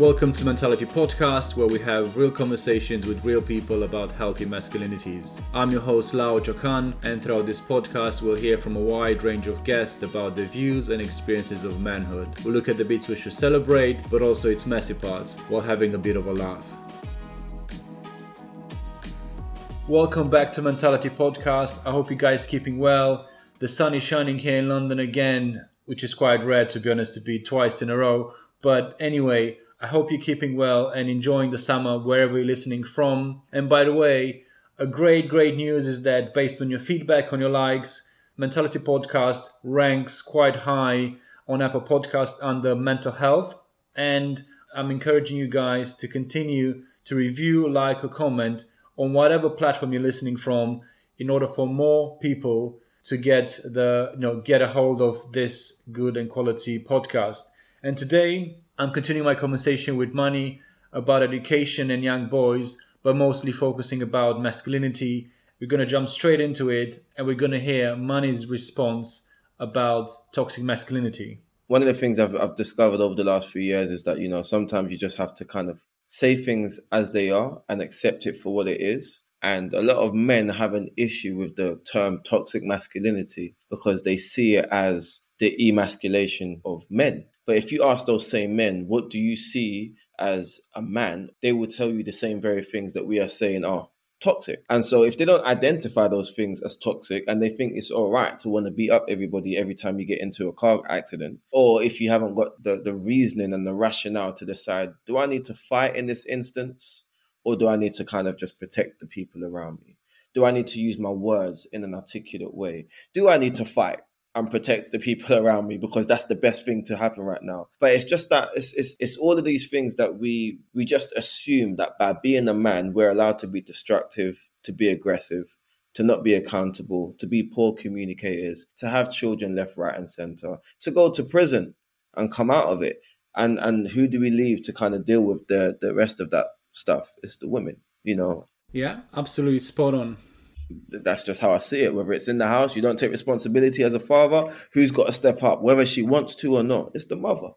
Welcome to Mentality Podcast, where we have real conversations with real people about healthy masculinities. I'm your host, Lao Jokan, and throughout this podcast, we'll hear from a wide range of guests about their views and experiences of manhood. We'll look at the bits we should celebrate, but also its messy parts, while having a bit of a laugh. Welcome back to Mentality Podcast. I hope you guys keeping well. The sun is shining here in London again, which is quite rare to be honest to be twice in a row. But anyway, I hope you're keeping well and enjoying the summer wherever you're listening from. And by the way, a great, great news is that based on your feedback, on your likes, Mentality Podcast ranks quite high on Apple Podcast under mental health. And I'm encouraging you guys to continue to review, like, or comment on whatever platform you're listening from in order for more people to get the you know get a hold of this good and quality podcast. And today I'm continuing my conversation with Manny about education and young boys, but mostly focusing about masculinity. We're going to jump straight into it and we're going to hear Manny's response about toxic masculinity. One of the things I've, I've discovered over the last few years is that, you know, sometimes you just have to kind of say things as they are and accept it for what it is. And a lot of men have an issue with the term toxic masculinity because they see it as the emasculation of men. But if you ask those same men, what do you see as a man? They will tell you the same very things that we are saying are toxic. And so if they don't identify those things as toxic and they think it's all right to want to beat up everybody every time you get into a car accident, or if you haven't got the, the reasoning and the rationale to decide, do I need to fight in this instance? Or do I need to kind of just protect the people around me? Do I need to use my words in an articulate way? Do I need to fight? And protect the people around me because that's the best thing to happen right now. But it's just that it's, it's it's all of these things that we we just assume that by being a man we're allowed to be destructive, to be aggressive, to not be accountable, to be poor communicators, to have children left, right, and center, to go to prison and come out of it. And and who do we leave to kind of deal with the the rest of that stuff? It's the women, you know. Yeah, absolutely spot on that's just how I see it. Whether it's in the house, you don't take responsibility as a father. Who's got to step up, whether she wants to or not? It's the mother.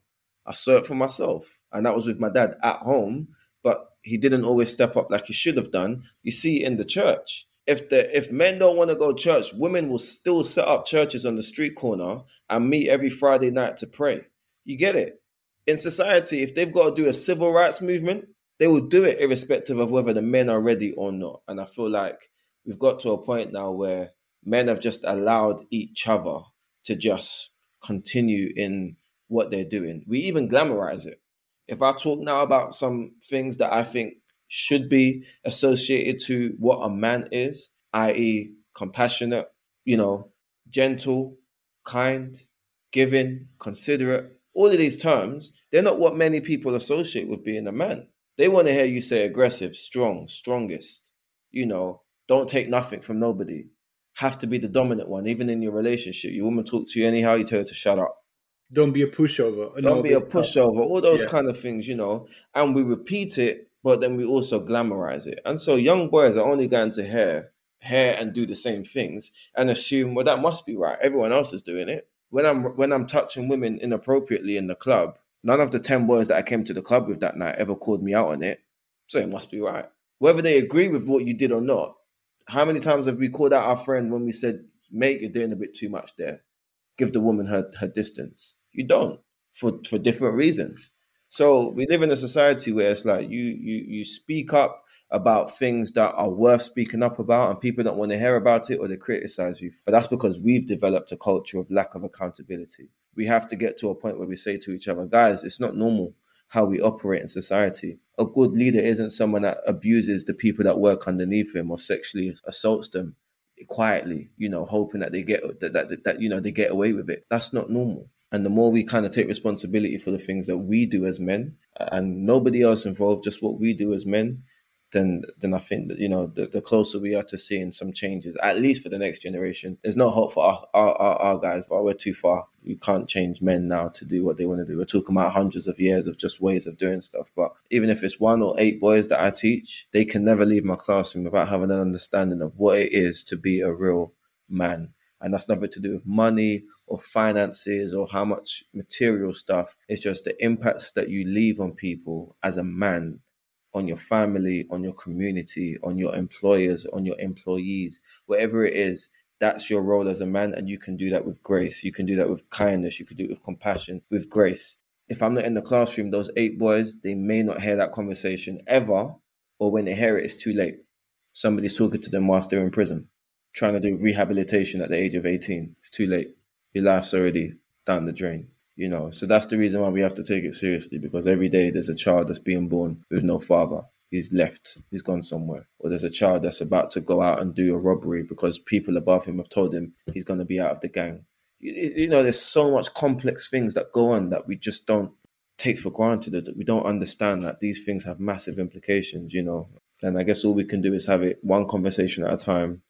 I saw it for myself, and that was with my dad at home. But he didn't always step up like he should have done. You see in the church. If the if men don't want to go to church, women will still set up churches on the street corner and meet every Friday night to pray. You get it? In society, if they've got to do a civil rights movement, they will do it irrespective of whether the men are ready or not. And I feel like we've got to a point now where men have just allowed each other to just continue in what they're doing. We even glamorize it. If I talk now about some things that I think should be associated to what a man is, i.e., compassionate, you know, gentle, kind, giving, considerate, all of these terms, they're not what many people associate with being a man. They want to hear you say aggressive, strong, strongest, you know, don't take nothing from nobody. Have to be the dominant one, even in your relationship. Your woman talk to you anyhow, you tell her to shut up. Don't be a pushover. Don't be a pushover. All those yeah. kind of things, you know. And we repeat it, but then we also glamorize it. And so young boys are only going to hear, hear and do the same things and assume, well, that must be right. Everyone else is doing it. When I'm when I'm touching women inappropriately in the club, none of the ten boys that I came to the club with that night ever called me out on it. So it must be right. Whether they agree with what you did or not, how many times have we called out our friend when we said, mate, you're doing a bit too much there? Give the woman her, her distance. You don't for, for different reasons. So we live in a society where it's like you you you speak up about things that are worth speaking up about and people don't want to hear about it or they criticize you. But that's because we've developed a culture of lack of accountability. We have to get to a point where we say to each other, guys, it's not normal how we operate in society. A good leader isn't someone that abuses the people that work underneath him or sexually assaults them quietly, you know, hoping that they get that, that, that you know they get away with it. That's not normal. And the more we kind of take responsibility for the things that we do as men, and nobody else involved, just what we do as men, then then I think that you know the, the closer we are to seeing some changes, at least for the next generation. There's no hope for our our, our, our guys, but we're too far. You can't change men now to do what they want to do. We're talking about hundreds of years of just ways of doing stuff. But even if it's one or eight boys that I teach, they can never leave my classroom without having an understanding of what it is to be a real man And that's nothing to do with money or finances or how much material stuff. It's just the impacts that you leave on people as a man, on your family, on your community, on your employers, on your employees, whatever it is. That's your role as a man, and you can do that with grace. You can do that with kindness. You can do it with compassion, with grace. If I'm not in the classroom, those eight boys, they may not hear that conversation ever, or when they hear it, it's too late. Somebody's talking to them whilst they're in prison, trying to do rehabilitation at the age of 18. It's too late. Your life's already down the drain you know so that's the reason why we have to take it seriously because every day there's a child that's being born with no father. He's left he's gone somewhere. Or there's a child that's about to go out and do a robbery because people above him have told him he's going to be out of the gang. You, you know there's so much complex things that go on that we just don't take for granted that we don't understand that these things have massive implications you know. And i guess all we can do is have it one conversation at a time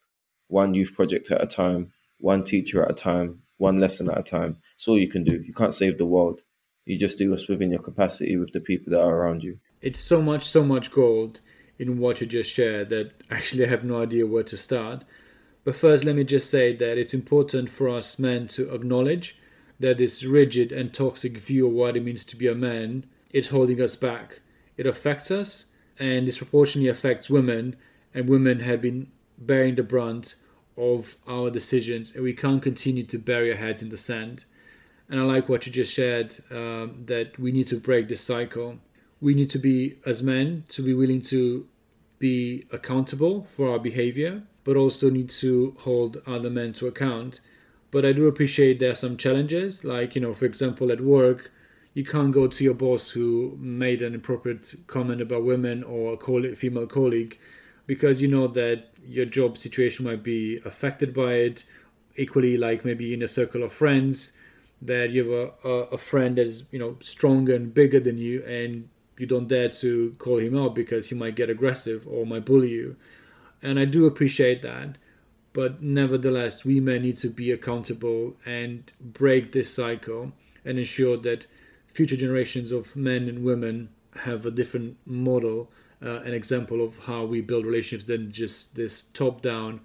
one youth project at a time one teacher at a time one lesson at a time. It's all you can do. You can't save the world. You just do what's within your capacity with the people that are around you. It's so much, so much gold in what you just shared that actually I have no idea where to start. But first, let me just say that it's important for us men to acknowledge that this rigid and toxic view of what it means to be a man is holding us back. It affects us and disproportionately affects women, and women have been bearing the brunt of our decisions, and we can't continue to bury our heads in the sand. And I like what you just shared um, that we need to break this cycle. We need to be, as men, to be willing to be accountable for our behavior, but also need to hold other men to account. But I do appreciate there are some challenges, like, you know, for example, at work, you can't go to your boss who made an inappropriate comment about women or a female colleague because you know that your job situation might be affected by it. Equally, like maybe in a circle of friends, that you have a, a, a friend that is you know stronger and bigger than you, and you don't dare to call him out because he might get aggressive or might bully you. And I do appreciate that. But nevertheless, we men need to be accountable and break this cycle and ensure that future generations of men and women have a different model uh, an example of how we build relationships than just this top down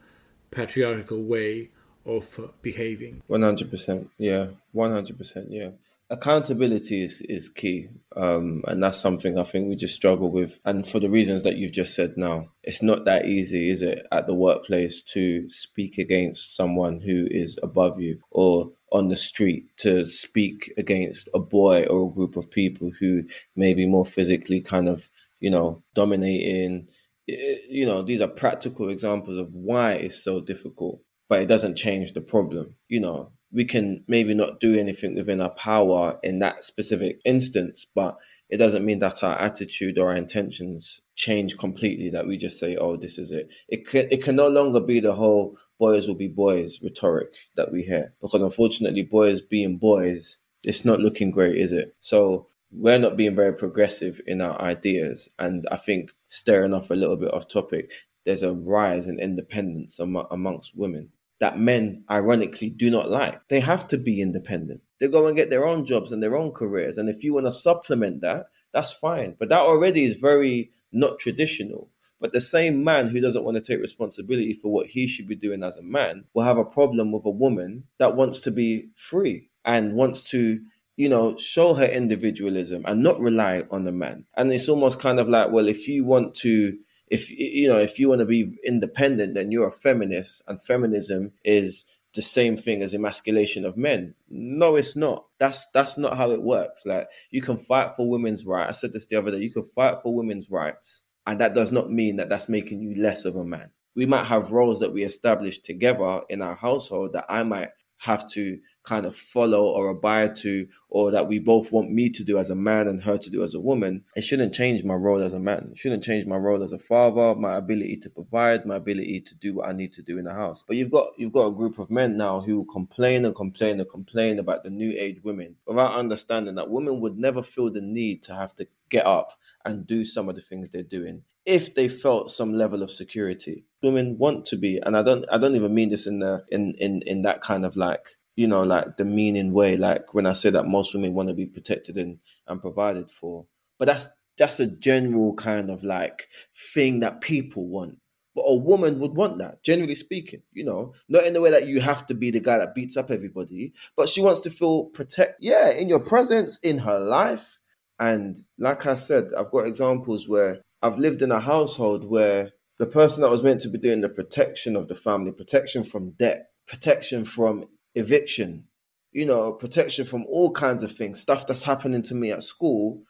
patriarchal way of uh, behaving. 100% yeah. 100% yeah. Accountability is is key. Um, and that's something i think we just struggle with. And for the reasons that you've just said now it's not that easy is it at the workplace to speak against someone who is above you or on the street to speak against a boy or a group of people who may be more physically kind of you know, dominating. You know, these are practical examples of why it's so difficult, but it doesn't change the problem. You know, we can maybe not do anything within our power in that specific instance, but it doesn't mean that our attitude or our intentions change completely. That we just say, "Oh, this is it." It can it can no longer be the whole "boys will be boys" rhetoric that we hear, because unfortunately, boys being boys, it's not looking great, is it? So we're not being very progressive in our ideas. And I think stirring off a little bit off topic, there's a rise in independence am- amongst women that men ironically do not like. They have to be independent. They go and get their own jobs and their own careers. And if you want to supplement that, that's fine. But that already is very not traditional. But the same man who doesn't want to take responsibility for what he should be doing as a man will have a problem with a woman that wants to be free and wants to you know, show her individualism and not rely on a man. And it's almost kind of like, well, if you want to, if you know, if you want to be independent, then you're a feminist, and feminism is the same thing as emasculation of men. No, it's not. That's that's not how it works. Like you can fight for women's rights. I said this the other day. You can fight for women's rights, and that does not mean that that's making you less of a man. We might have roles that we establish together in our household that I might have to kind of follow or abide to, or that we both want me to do as a man and her to do as a woman, it shouldn't change my role as a man. It shouldn't change my role as a father, my ability to provide, my ability to do what I need to do in the house. But you've got you've got a group of men now who complain and complain and complain about the new age women without understanding that women would never feel the need to have to get up and do some of the things they're doing if they felt some level of security. Women want to be, and I don't I don't even mean this in the in in in that kind of like you know like the meaning way. Like when I say that most women want to be protected and and provided for, but that's that's a general kind of like thing that people want. But a woman would want that, generally speaking, you know, not in the way that you have to be the guy that beats up everybody, but she wants to feel protect, yeah, in your presence, in her life. And like I said, I've got examples where I've lived in a household where the person that was meant to be doing the protection of the family, protection from debt, protection from eviction, you know, protection from all kinds of things, stuff that's happening to me at school,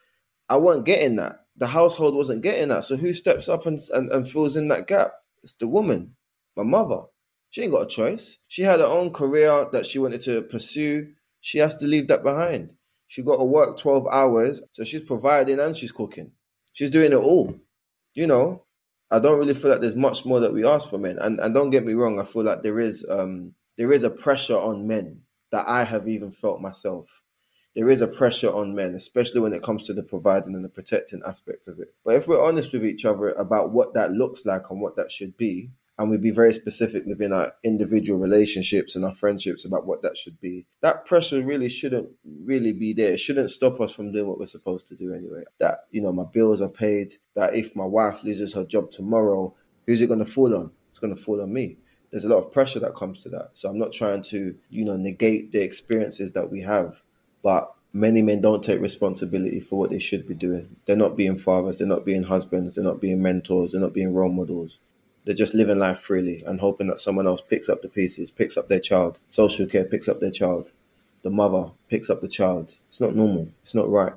I wasn't getting that. The household wasn't getting that. So who steps up and, and, and fills in that gap? It's the woman, my mother. She ain't got a choice. She had her own career that she wanted to pursue. She has to leave that behind. She got to work 12 hours. So she's providing and she's cooking. She's doing it all. You know, I don't really feel like there's much more that we ask for men. And and don't get me wrong, I feel like there is um there is a pressure on men that I have even felt myself. There is a pressure on men, especially when it comes to the providing and the protecting aspect of it. But if we're honest with each other about what that looks like and what that should be, and we be very specific within our individual relationships and our friendships about what that should be. That pressure really shouldn't really be there. It shouldn't stop us from doing what we're supposed to do anyway. That, you know, my bills are paid, that if my wife loses her job tomorrow, who's it going to fall on? It's going to fall on me. There's a lot of pressure that comes to that. So I'm not trying to, you know, negate the experiences that we have, but many men don't take responsibility for what they should be doing. They're not being fathers, they're not being husbands, they're not being mentors, they're not being role models. They're just living life freely and hoping that someone else picks up the pieces, picks up their child. Social care picks up their child. The mother picks up the child. It's not normal. It's not right.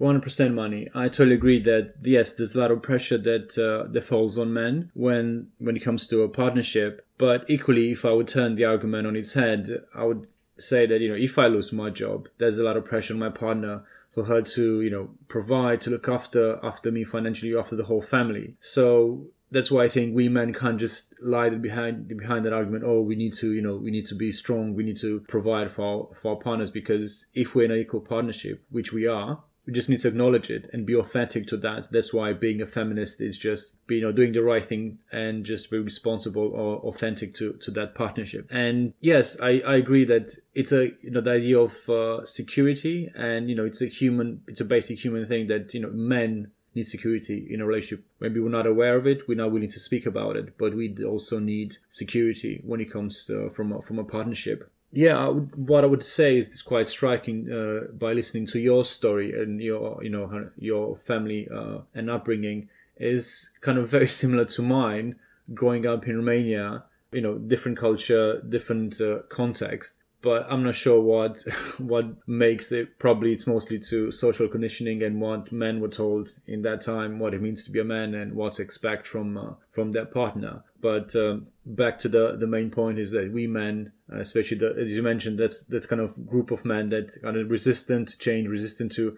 100% Manny. I totally agree that yes, there's a lot of pressure that uh, that falls on men when when it comes to a partnership. But equally, if I would turn the argument on its head, I would say that you know if I lose my job, there's a lot of pressure on my partner for her to you know provide to look after after me financially after the whole family. So that's why I think we men can't just lie behind behind that argument. Oh, we need to, you know, we need to be strong. We need to provide for our, for our partners because if we're in an equal partnership, which we are, we just need to acknowledge it and be authentic to that. That's why being a feminist is just, you know, doing the right thing and just be responsible or authentic to, to that partnership. And yes, I, I agree that it's a, you know, the idea of uh, security and, you know, it's a human, it's a basic human thing that, you know, men need security in a relationship. Maybe we're not aware of it, we're not willing to speak about it, but we also need security when it comes to, from a, from a partnership. Yeah, I would, what I would say is it's quite striking uh, by listening to your story and your you know your family uh, and upbringing is kind of very similar to mine. Growing up in Romania, you know, different culture, different uh, context, but I'm not sure what what makes it. Probably it's mostly to social conditioning and what men were told in that time, what it means to be a man, and what to expect from uh, from their partner. But um, back to the the main point is that we men, especially the, as you mentioned, that's that kind of group of men that kind of resistant to change, resistant to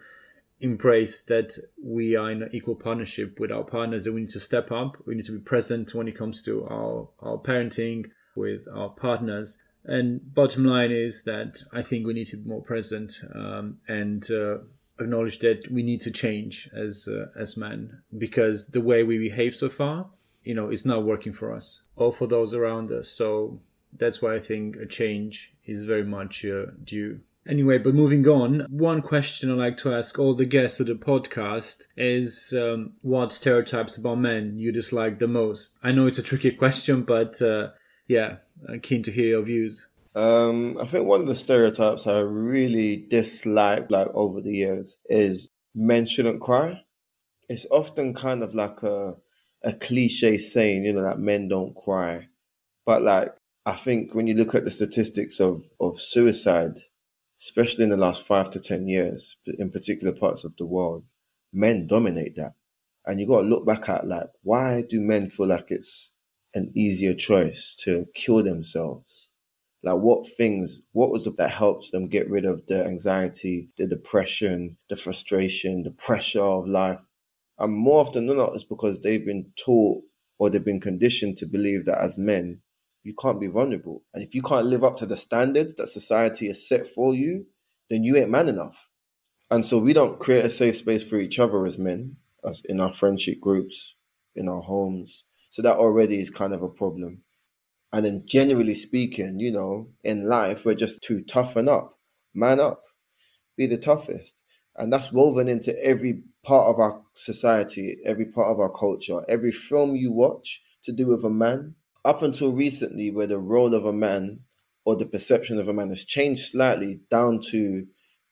embrace that we are in an equal partnership with our partners that we need to step up we need to be present when it comes to our our parenting with our partners and bottom line is that I think we need to be more present um, and uh, acknowledge that we need to change as uh, as men because the way we behave so far, you know, is not working for us or for those around us. So that's why I think a change is very much uh, due. Anyway, but moving on, one question I like to ask all the guests of the podcast is um, what stereotypes about men you dislike the most? I know it's a tricky question, but uh, yeah, keen to hear your views. Um, I think one of the stereotypes I really dislike, like over the years, is men shouldn't cry. It's often kind of like a a cliche saying, you know, that men don't cry. But like, I think when you look at the statistics of of suicide, especially in the last five to ten years, in particular parts of the world, men dominate that. And you got to look back at like, why do men feel like it's an easier choice to kill themselves? Like what things, what was it that helps them get rid of the anxiety, the depression, the frustration, the pressure of life? And more often than not, it's because they've been taught or they've been conditioned to believe that as men, you can't be vulnerable. And if you can't live up to the standards that society has set for you, then you ain't man enough. And so we don't create a safe space for each other as men, as in our friendship groups, in our homes, so that already is kind of a problem. And then generally speaking, you know, in life, we're just too toughen up, man up, be the toughest. And that's woven into every part of our society, every part of our culture. Every film you watch, to do with a man. Up until recently, where the role of a man or the perception of a man has changed slightly down to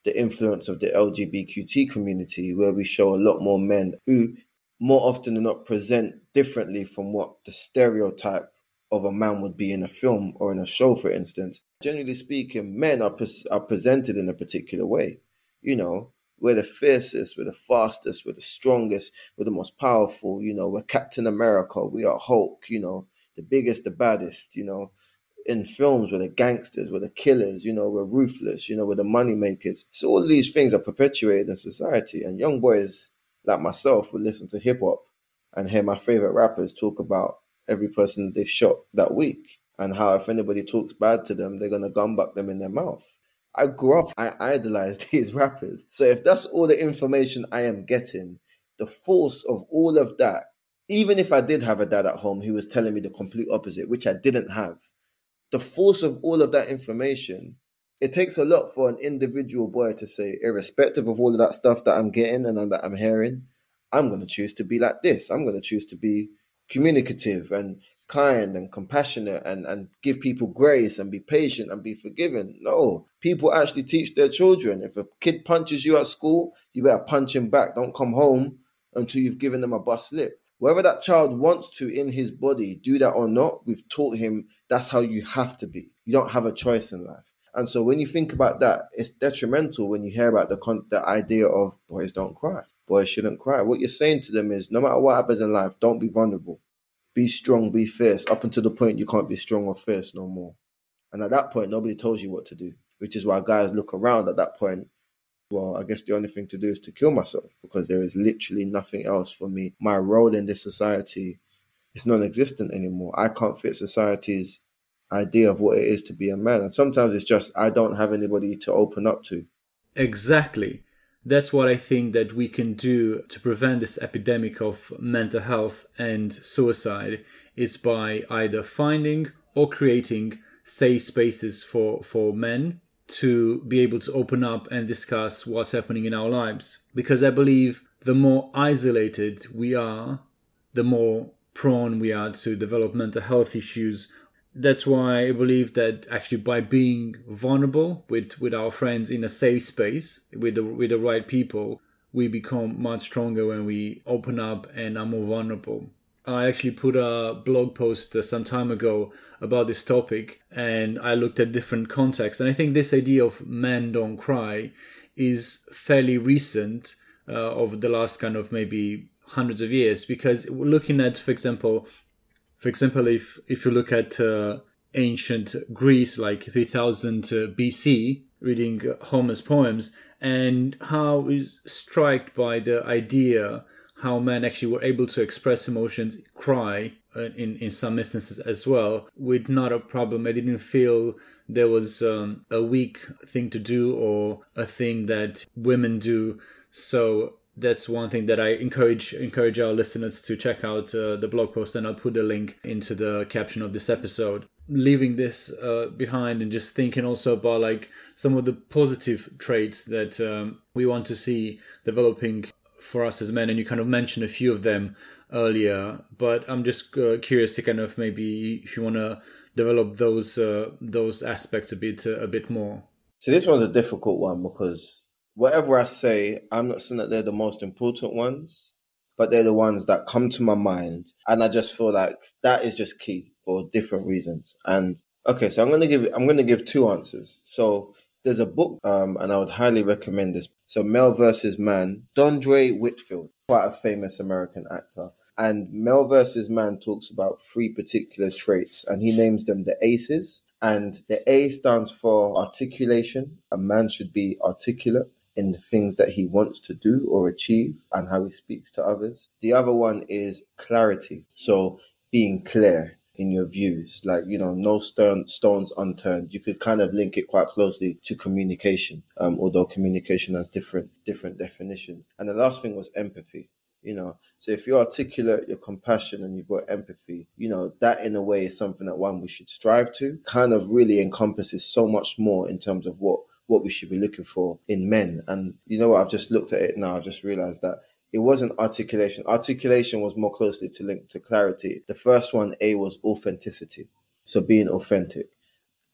the influence of the LGBTQT community, where we show a lot more men who more often than not present differently from what the stereotype of a man would be in a film or in a show, for instance. Generally speaking, men are, are presented in a particular way. You know, we're the fiercest, we're the fastest, we're the strongest, we're the most powerful, you know, we're Captain America, we are Hulk, you know, the biggest, the baddest, you know. In films, we're the gangsters, we're the killers, you know, we're ruthless, you know, we're the money makers. So all these things are perpetuated in society. And young boys like myself would listen to hip hop and hear my favorite rappers talk about every person they've shot that week and how if anybody talks bad to them, they're gonna gumbuck them in their mouth. I grew up, I idolized these rappers. So if that's all the information I am getting, the force of all of that, even if I did have a dad at home who was telling me the complete opposite, which I didn't have, the force of all of that information, it takes a lot for an individual boy to say, irrespective of all of that stuff that I'm getting and that I'm hearing, I'm going to choose to be like this. I'm going to choose to be communicative and kind and compassionate and, and give people grace and be patient and be forgiving. No, people actually teach their children. If a kid punches you at school, you better punch him back. Don't come home until you've given them a bus lip. Whether that child wants to in his body do that or not, we've taught him that's how you have to be. You don't have a choice in life. And so when you think about that, it's detrimental when you hear about the con- the idea of boys don't cry. Boys shouldn't cry. What you're saying to them is no matter what happens in life, don't be vulnerable be strong, be fierce, up until the point you can't be strong or fierce no more. And at that point, nobody tells you what to do, which is why guys look around at that point. Well, I guess the only thing to do is to kill myself because there is literally nothing else for me. My role in this society is non existent anymore. I can't fit society's idea of what it is to be a man. And sometimes it's just I don't have anybody to open up to. Exactly that's what I think that we can do to prevent this epidemic of mental health and suicide is by either finding or creating safe spaces for, for men to be able to open up and discuss what's happening in our lives. Because I believe the more isolated we are, the more prone we are to develop mental health issues that's why I believe that actually by being vulnerable with, with our friends in a safe space with the with the right people, we become much stronger when we open up and are more vulnerable. I actually put a blog post uh, some time ago about this topic and I looked at different contexts. And I think this idea of men don't cry is fairly recent uh, over the last kind of maybe hundreds of years because looking at, for example, for example, if if you look at uh, ancient Greece, like 3000 uh, BC, reading Homer's poems, and how is struck by the idea how men actually were able to express emotions, cry uh, in in some instances as well, with not a problem. I didn't feel there was um, a weak thing to do or a thing that women do. So that's one thing that I encourage encourage our listeners to check out uh, the blog post, and I'll put the link into the caption of this episode. Leaving this uh, behind and just thinking also about like some of the positive traits that um, we want to see developing for us as men, and you kind of mentioned a few of them earlier. But I'm just uh, curious to kind of maybe if you want to develop those uh, those aspects a bit uh, a bit more. So this one's a difficult one because whatever I say, I'm not saying that they're the most important ones, but they're the ones that come to my mind. And I just feel like that is just key for different reasons. And okay, so I'm gonna give I'm gonna give two answers. So there's a book, um, and I would highly recommend this. So Male versus Man, Dondre Whitfield, quite a famous American actor. And Male versus Man talks about three particular traits, and he names them the ACEs. And the A stands for articulation. A man should be articulate in the things that he wants to do or achieve and how he speaks to others. The other one is clarity. So being clear in your views, like, you know, no stone, stones unturned. You could kind of link it quite closely to communication, um, although communication has different, different definitions. And the last thing was empathy you know so if you're articulate you're compassionate and you've got empathy you know that in a way is something that one we should strive to kind of really encompasses so much more in terms of what what we should be looking for in men. And you know what? I've just looked at it now. I've just realized that it wasn't articulation. Articulation was more closely to link to clarity. The first one, A, was authenticity. So being authentic.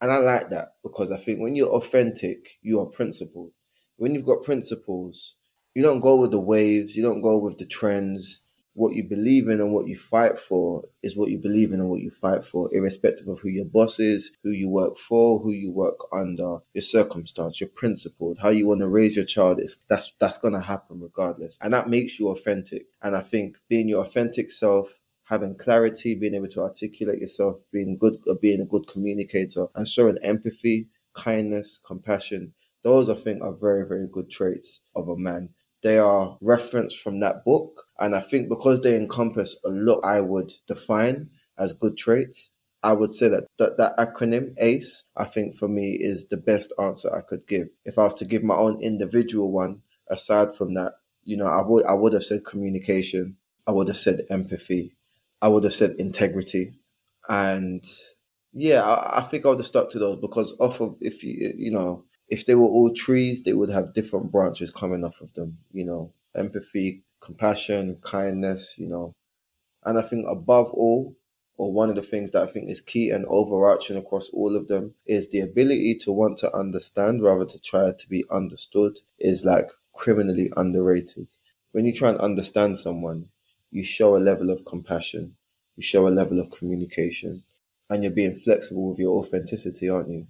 And I like that because I think when you're authentic, you are principled. When you've got principles, you don't go with the waves, you don't go with the trends, what you believe in and what you fight for is what you believe in and what you fight for, irrespective of who your boss is, who you work for, who you work under, your circumstance, your principle, how you want to raise your child. Is that's that's gonna happen regardless, and that makes you authentic. And I think being your authentic self, having clarity, being able to articulate yourself, being good, uh, being a good communicator, and showing empathy, kindness, compassion. Those I think are very very good traits of a man they are referenced from that book. And I think because they encompass a lot I would define as good traits, I would say that, that that acronym ACE, I think for me is the best answer I could give. If I was to give my own individual one, aside from that, you know, I would I would have said communication, I would have said empathy, I would have said integrity, and yeah, I, I think I would have stuck to those because off of if you you know if they were all trees, they would have different branches coming off of them. You know, empathy, compassion, kindness. You know, and I think above all, or one of the things that I think is key and overarching across all of them is the ability to want to understand rather to try to be understood is like criminally underrated. When you try and understand someone, you show a level of compassion, you show a level of communication, and you're being flexible with your authenticity, aren't you?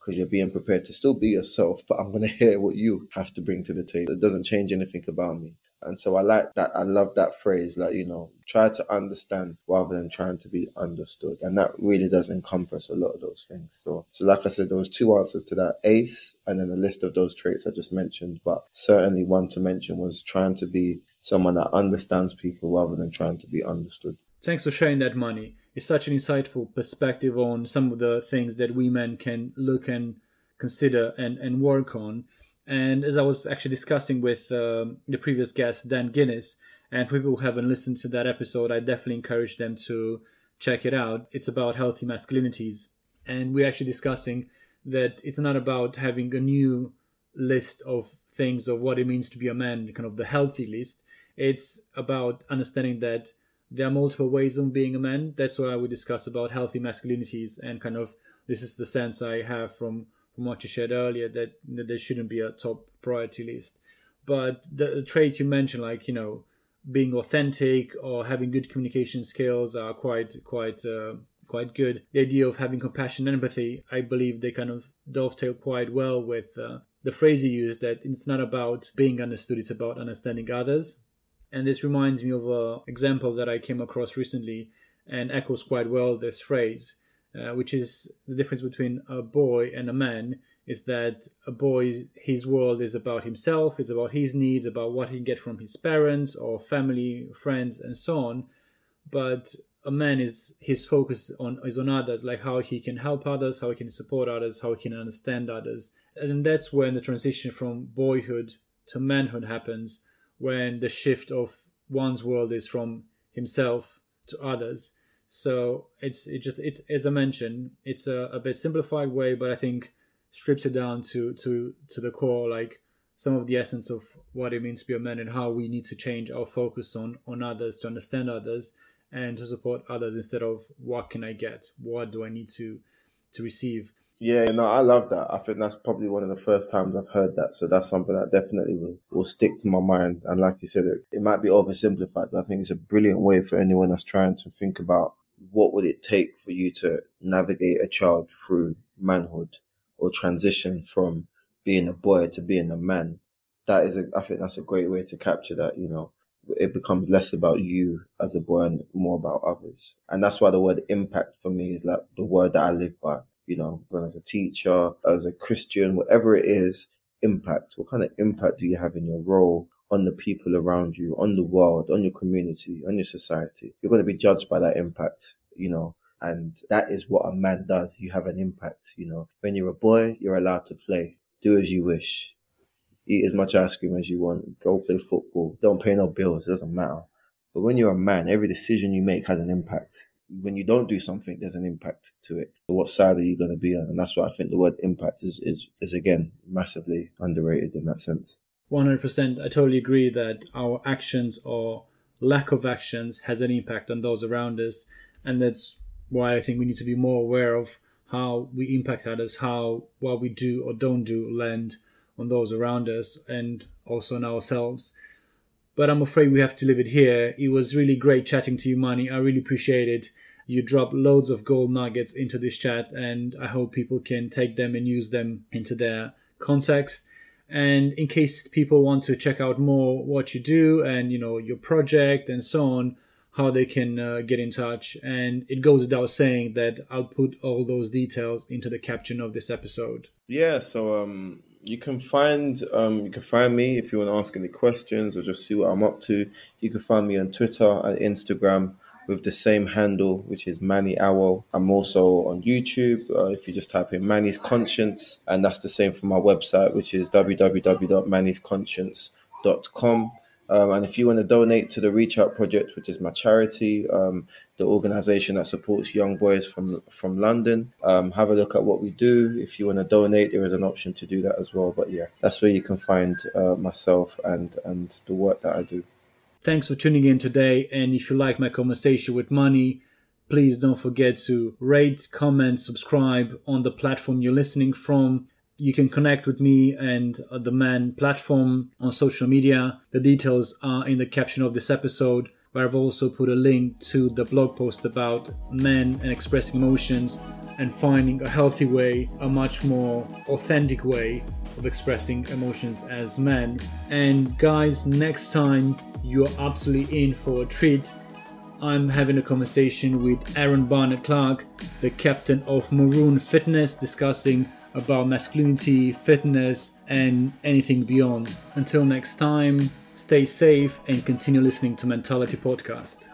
Because you're being prepared to still be yourself, but I'm going to hear what you have to bring to the table. It doesn't change anything about me. And so I like that. I love that phrase, like, you know, try to understand rather than trying to be understood. And that really does encompass a lot of those things. So, so like I said, there was two answers to that ACE and then a list of those traits I just mentioned. But certainly one to mention was trying to be someone that understands people rather than trying to be understood. Thanks for sharing that, Manny. It's such an insightful perspective on some of the things that we men can look and consider and, and work on. And as I was actually discussing with um, the previous guest, Dan Guinness, and for people who haven't listened to that episode, I definitely encourage them to check it out. It's about healthy masculinities. And we're actually discussing that it's not about having a new list of things of what it means to be a man, kind of the healthy list. It's about understanding that there are multiple ways of being a man. That's why we discuss about healthy masculinities and kind of this is the sense I have from from what you shared earlier that, that there shouldn't be a top priority list. But the, the traits you mentioned, like you know, being authentic or having good communication skills, are quite quite uh, quite good. The idea of having compassion and empathy, I believe they kind of dovetail quite well with uh, the phrase you used that it's not about being understood; it's about understanding others. And this reminds me of an example that I came across recently and echoes quite well this phrase, uh, which is the difference between a boy and a man is that a boy, his world is about himself, it's about his needs, about what he can get from his parents or family, friends, and so on. But a man is his focus on is on others, like how he can help others, how he can support others, how he can understand others, and that's when the transition from boyhood to manhood happens, when the shift of one's world is from himself to others. So it's it just it's as I mentioned, it's a, a bit simplified way, but I think strips it down to to to the core, like some of the essence of what it means to be a man and how we need to change our focus on on others to understand others and to support others instead of what can I get, what do I need to to receive. Yeah, no, I love that. I think that's probably one of the first times I've heard that. So that's something that definitely will, will stick to my mind. And like you said, it, it might be oversimplified, but I think it's a brilliant way for anyone that's trying to think about what would it take for you to navigate a child through manhood or transition from being a boy to being a man. That is, a, I think that's a great way to capture that, you know, it becomes less about you as a boy and more about others. And that's why the word impact for me is like the word that I live by you know, as a teacher, as a Christian, whatever it is, impact. What kind of impact do you have in your role on the people around you, on the world, on your community, on your society? You're going to be judged by that impact, you know, and that is what a man does. You have an impact, you know. When you're a boy, you're allowed to play. Do as you wish. Eat as much ice cream as you want. Go play football. Don't pay no bills. It doesn't matter. But when you're a man, every decision you make has an impact when you don't do something, there's an impact to it. What side are you going to be on? And that's why I think the word impact is, is, is again, massively underrated in that sense. 100%. I totally agree that our actions or lack of actions has an impact on those around us. And that's why I think we need to be more aware of how we impact others, how what we do or don't do land on those around us and also on ourselves. But I'm afraid we have to leave it here. It was really great chatting to you, Manny. I really appreciate it. You drop loads of gold nuggets into this chat, and I hope people can take them and use them into their context. And in case people want to check out more what you do and you know your project and so on, how they can uh, get in touch. And it goes without saying that I'll put all those details into the caption of this episode. Yeah, so um, you can find um, you can find me if you want to ask any questions or just see what I'm up to. You can find me on Twitter and Instagram with the same handle, which is MannyAwo. I'm also on YouTube. Uh, if you just type in Manny's Conscience, and that's the same for my website, which is www.mannysconscience.com. Um, and if you want to donate to the Reach Out Project, which is my charity, um, the organization that supports young boys from from London, um, have a look at what we do. If you want to donate, there is an option to do that as well. But yeah, that's where you can find uh, myself and and the work that I do. Thanks for tuning in today. And if you like my conversation with Manny, please don't forget to rate, comment, subscribe on the platform you're listening from you can connect with me and uh, the man platform on social media. The details are in the caption of this episode, where I've also put a link to the blog post about men and expressing emotions and finding a healthy way, a much more authentic way of expressing emotions as men. And guys, next time you're absolutely in for a treat. I'm having a conversation with Aaron Barnett Clark, the captain of Maroon Fitness, discussing about masculinity, fitness, and anything beyond. Until next time, stay safe and continue listening to Mentality Podcast.